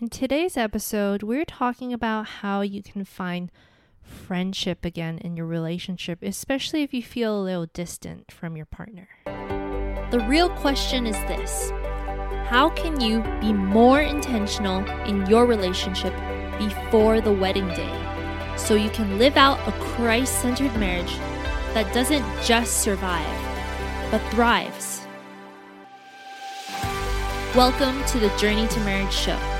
In today's episode, we're talking about how you can find friendship again in your relationship, especially if you feel a little distant from your partner. The real question is this How can you be more intentional in your relationship before the wedding day so you can live out a Christ centered marriage that doesn't just survive, but thrives? Welcome to the Journey to Marriage show.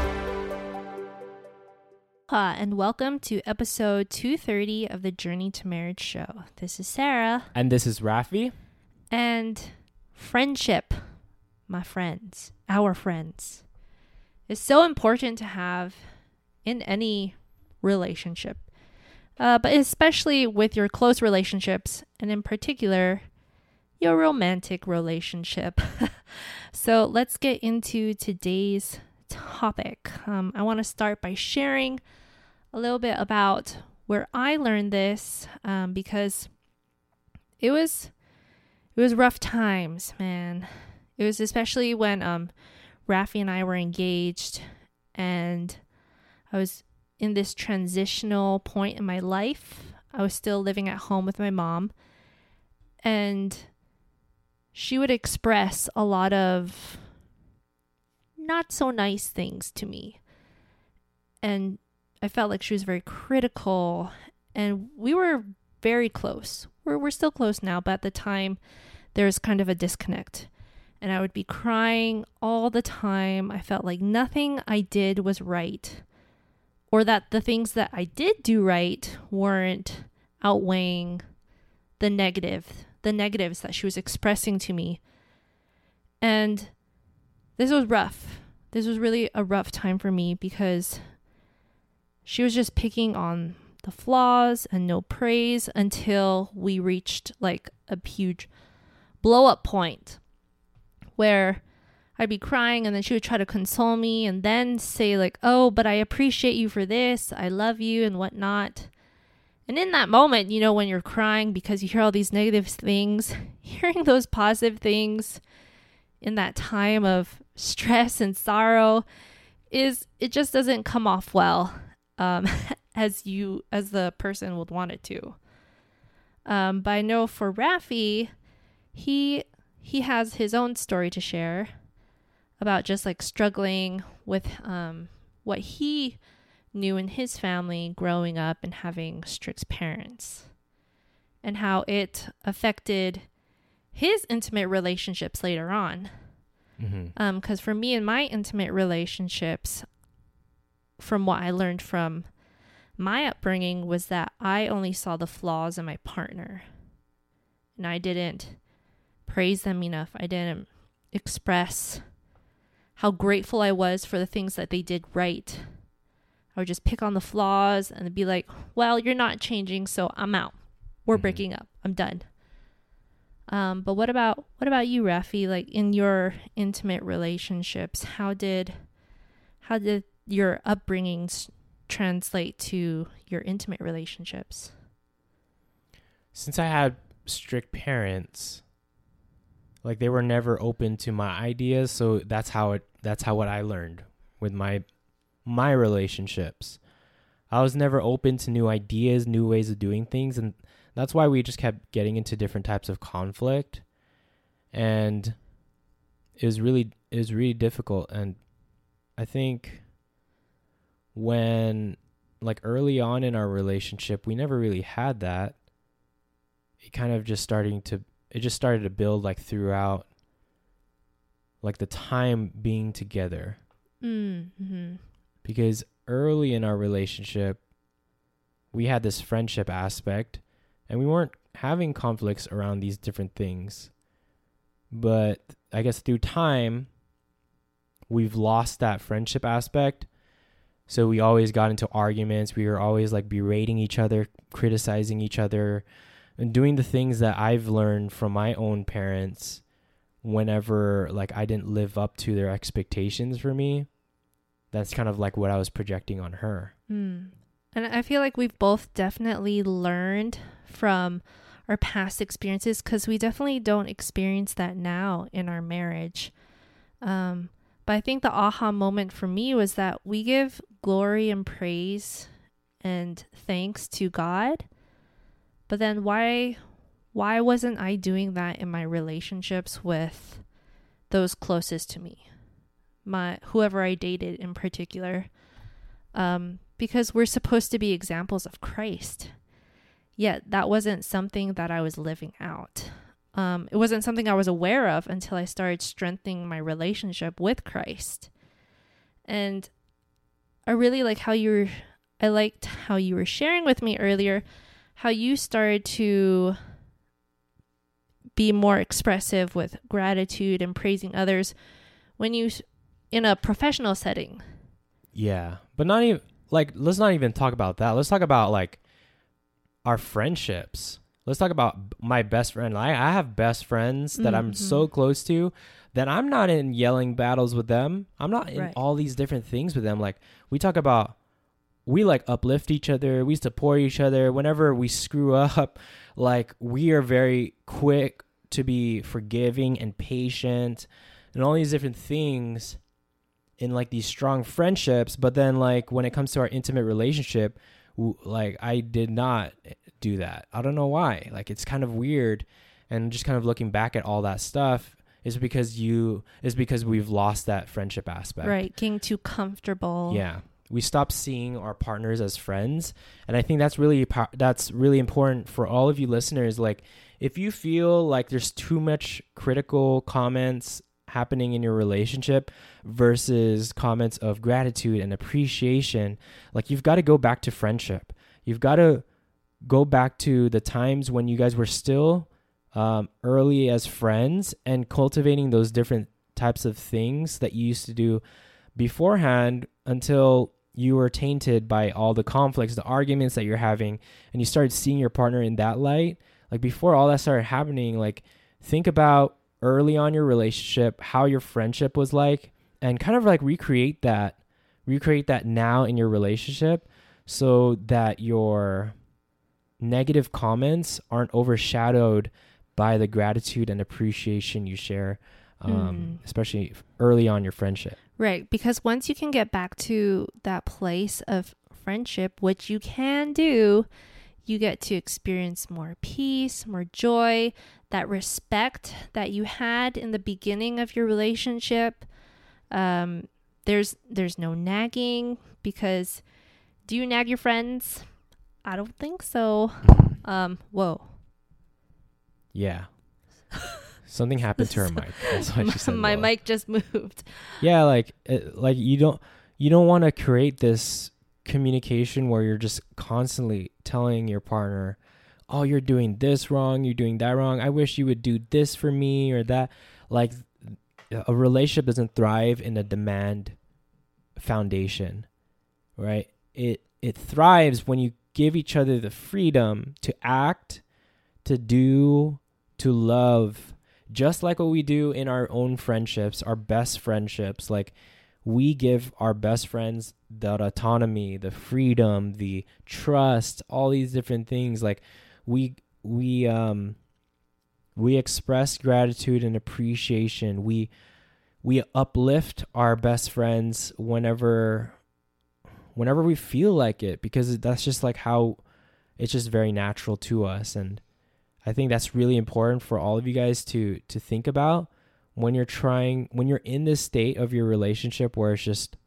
Aloha and welcome to episode 230 of the Journey to Marriage show. This is Sarah And this is Rafi. and friendship, my friends, our friends, is so important to have in any relationship, uh, but especially with your close relationships, and in particular, your romantic relationship. so let's get into today's topic. Um, I want to start by sharing a little bit about where I learned this um, because it was it was rough times, man. It was especially when um Rafi and I were engaged and I was in this transitional point in my life. I was still living at home with my mom and she would express a lot of not so nice things to me. And I felt like she was very critical and we were very close. We're we're still close now, but at the time there was kind of a disconnect. And I would be crying all the time. I felt like nothing I did was right. Or that the things that I did do right weren't outweighing the negative, the negatives that she was expressing to me. And this was rough. This was really a rough time for me because she was just picking on the flaws and no praise until we reached like a huge blow up point where I'd be crying and then she would try to console me and then say, like, oh, but I appreciate you for this. I love you and whatnot. And in that moment, you know, when you're crying because you hear all these negative things, hearing those positive things in that time of stress and sorrow is it just doesn't come off well um, as you as the person would want it to. Um, but I know for Rafi, he he has his own story to share about just like struggling with um, what he knew in his family growing up and having strict parents, and how it affected his intimate relationships later on. Mm-hmm. Because for me and my intimate relationships, from what I learned from my upbringing, was that I only saw the flaws in my partner. And I didn't praise them enough. I didn't express how grateful I was for the things that they did right. I would just pick on the flaws and be like, well, you're not changing, so I'm out. We're Mhm. breaking up. I'm done. Um, but what about what about you, Rafi? Like in your intimate relationships, how did how did your upbringings translate to your intimate relationships? Since I had strict parents, like they were never open to my ideas, so that's how it that's how what I learned with my my relationships. I was never open to new ideas, new ways of doing things and that's why we just kept getting into different types of conflict and it was really it was really difficult and I think when like early on in our relationship, we never really had that. It kind of just starting to it just started to build like throughout like the time being together Mm-hmm. because early in our relationship we had this friendship aspect and we weren't having conflicts around these different things but i guess through time we've lost that friendship aspect So we always got into arguments. We were always like berating each other, criticizing each other, and doing the things that I've learned from my own parents whenever like I didn't live up to their expectations for me. That's kind of like what I was projecting on her. Mm. And I feel like we've both definitely learned from our past experiences because we definitely don't experience that now in our marriage. Um, but I think the aha moment for me was that we give glory and praise and thanks to God. But then why why wasn't I doing that in my relationships with those closest to me? My whoever I dated in particular. Um, because we're supposed to be examples of Christ. Yet that wasn't something that I was living out. Um, it wasn't something I was aware of until I started strengthening my relationship with Christ. And I really like how you were, I liked how you were sharing with me earlier, how you started to be more expressive with gratitude and praising others when you, in a professional setting. Yeah. But not even, like, let's not even talk about that. Let's talk about, like, our friendships let's talk about my best friend. I, I have best friends that mm-hmm. I'm so close to that I'm not in yelling battles with them. I'm not in right. all these different things with them. Like we talk about, we like uplift each other. We support each other. Whenever we screw up, like we are very quick to be forgiving and patient and all these different things in like these strong friendships. But then like when it comes to our intimate relationship, like I did not do that. I don't know why. Like it's kind of weird and just kind of looking back at all that stuff is because you is because we've lost that friendship aspect. Right, getting too comfortable. Yeah. We stop seeing our partners as friends, and I think that's really that's really important for all of you listeners like if you feel like there's too much critical comments happening in your relationship versus comments of gratitude and appreciation, like you've got to go back to friendship. You've got to go back to the times when you guys were still um, early as friends and cultivating those different types of things that you used to do beforehand until you were tainted by all the conflicts, the arguments that you're having, and you started seeing your partner in that light. Like before all that started happening, like think about early on your relationship, how your friendship was like, and kind of like recreate that, recreate that now in your relationship so that your negative comments aren't overshadowed by the gratitude and appreciation you share, um, mm. especially early on your friendship. Right. Because once you can get back to that place of friendship, which you can do, you get to experience more peace, more joy, that respect that you had in the beginning of your relationship. Um, there's there's no nagging because do you nag your friends? I don't think so. Um, whoa. Yeah. Something happened to her mic. That's why she said my whoa. mic just moved. Yeah, like it, like you don't you don't want to create this communication where you're just constantly telling your partner, "Oh, you're doing this wrong, you're doing that wrong. I wish you would do this for me or that." Like a relationship doesn't thrive in a demand foundation, right? It it thrives when you give each other the freedom to act, to do, to love, just like what we do in our own friendships, our best friendships. Like we give our best friends the autonomy, the freedom, the trust, all these different things. Like we we um we express gratitude and appreciation. We we uplift our best friends whenever whenever we feel like it because that's just like how it's just very natural to us and I think that's really important for all of you guys to to think about when you're trying when you're in this state of your relationship where it's just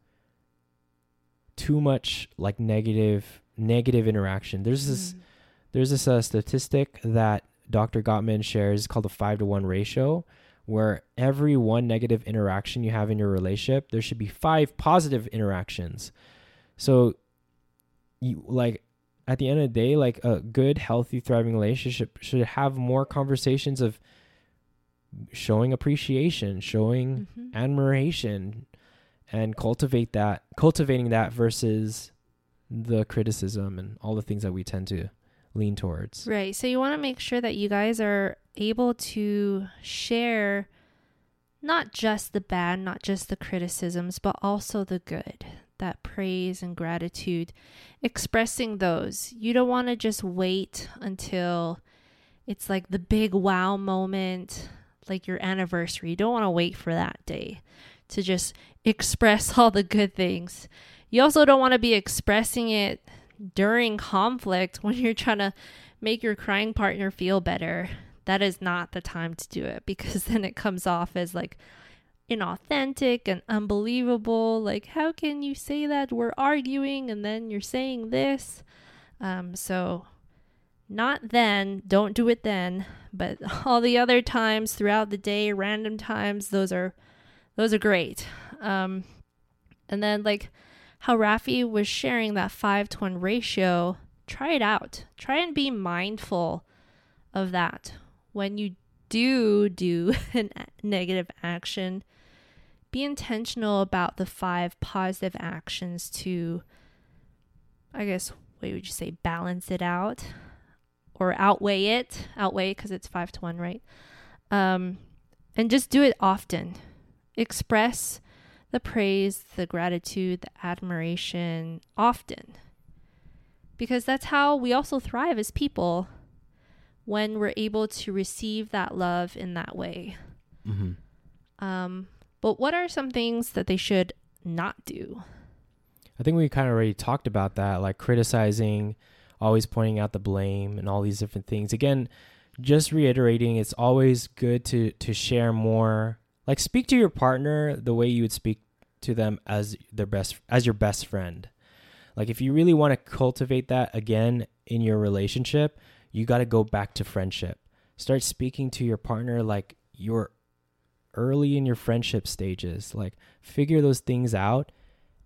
too much like negative negative interaction. There's this mm. there's this uh, statistic that Dr. Gottman shares called the 5 to 1 ratio where every one negative interaction you have in your relationship, there should be five positive interactions. So, you like at the end of the day, like a good, healthy, thriving relationship should have more conversations of showing appreciation, showing mm-hmm. admiration, and cultivate that cultivating that versus the criticism and all the things that we tend to lean towards. Right. So you want to make sure that you guys are able to share not just the bad, not just the criticisms, but also the good, that praise and gratitude, expressing those. You don't want to just wait until it's like the big wow moment, like your anniversary. You don't want to wait for that day to just express all the good things. You also don't want to be expressing it during conflict when you're trying to make your crying partner feel better. That is not the time to do it because then it comes off as like inauthentic and unbelievable. Like, how can you say that? We're arguing and then you're saying this. Um, so, not then, don't do it then, but all the other times throughout the day, random times, those are those are great. Um, and then like how Rafi was sharing that five to one ratio, try it out. Try and be mindful of that when you do do a negative action. Be intentional about the five positive actions to, I guess, what would you say, balance it out or outweigh it? Outweigh because it's five to one, right? Um, and just do it often. Express the praise, the gratitude, the admiration often. Because that's how we also thrive as people when we're able to receive that love in that way. Mm-hmm. Um, but what are some things that they should not do? I think we kind of already talked about that, like criticizing, always pointing out the blame, and all these different things. Again, just reiterating, it's always good to to share more. Like speak to your partner the way you would speak to them as their best as your best friend. Like if you really want to cultivate that again in your relationship, you got to go back to friendship. Start speaking to your partner like you're early in your friendship stages. Like figure those things out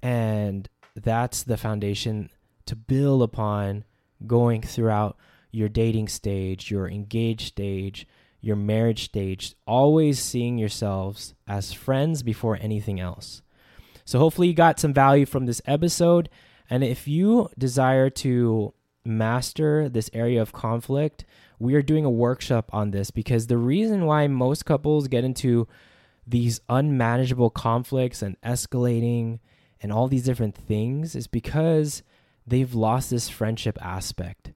and that's the foundation to build upon going throughout your dating stage, your engaged stage, your marriage stage, always seeing yourselves as friends before anything else. So hopefully you got some value from this episode. And if you desire to master this area of conflict, we are doing a workshop on this because the reason why most couples get into these unmanageable conflicts and escalating and all these different things is because they've lost this friendship aspect.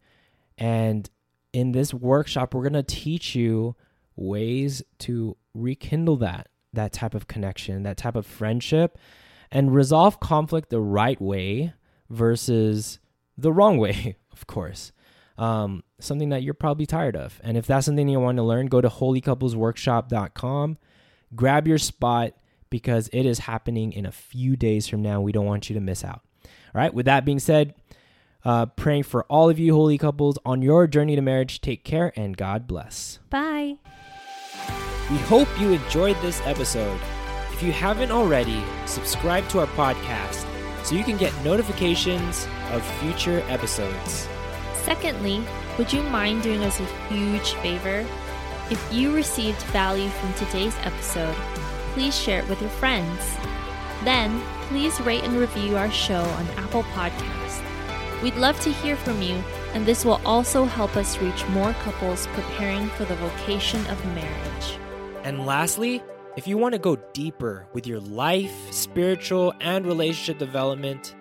And in this workshop, we're going to teach you ways to rekindle that that type of connection, that type of friendship and resolve conflict the right way versus the wrong way, of course. Um, something that you're probably tired of. And if that's something you want to learn, go to holycouplesworkshop.com, grab your spot because it is happening in a few days from now. We don't want you to miss out. All right, with that being said, uh, praying for all of you holy couples on your journey to marriage. Take care and God bless. Bye. We hope you enjoyed this episode. If you haven't already, subscribe to our podcast so you can get notifications of future episodes. Secondly, would you mind doing us a huge favor? If you received value from today's episode, please share it with your friends. Then, please rate and review our show on Apple Podcasts. We'd love to hear from you, and this will also help us reach more couples preparing for the vocation of marriage. And lastly, if you want to go deeper with your life, spiritual, and relationship development,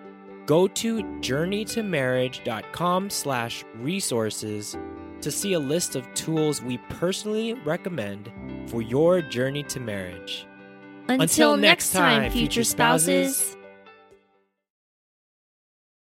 go to journeytomarriage.com slash resources to see a list of tools we personally recommend for your journey to marriage. Until, next time, future spouses.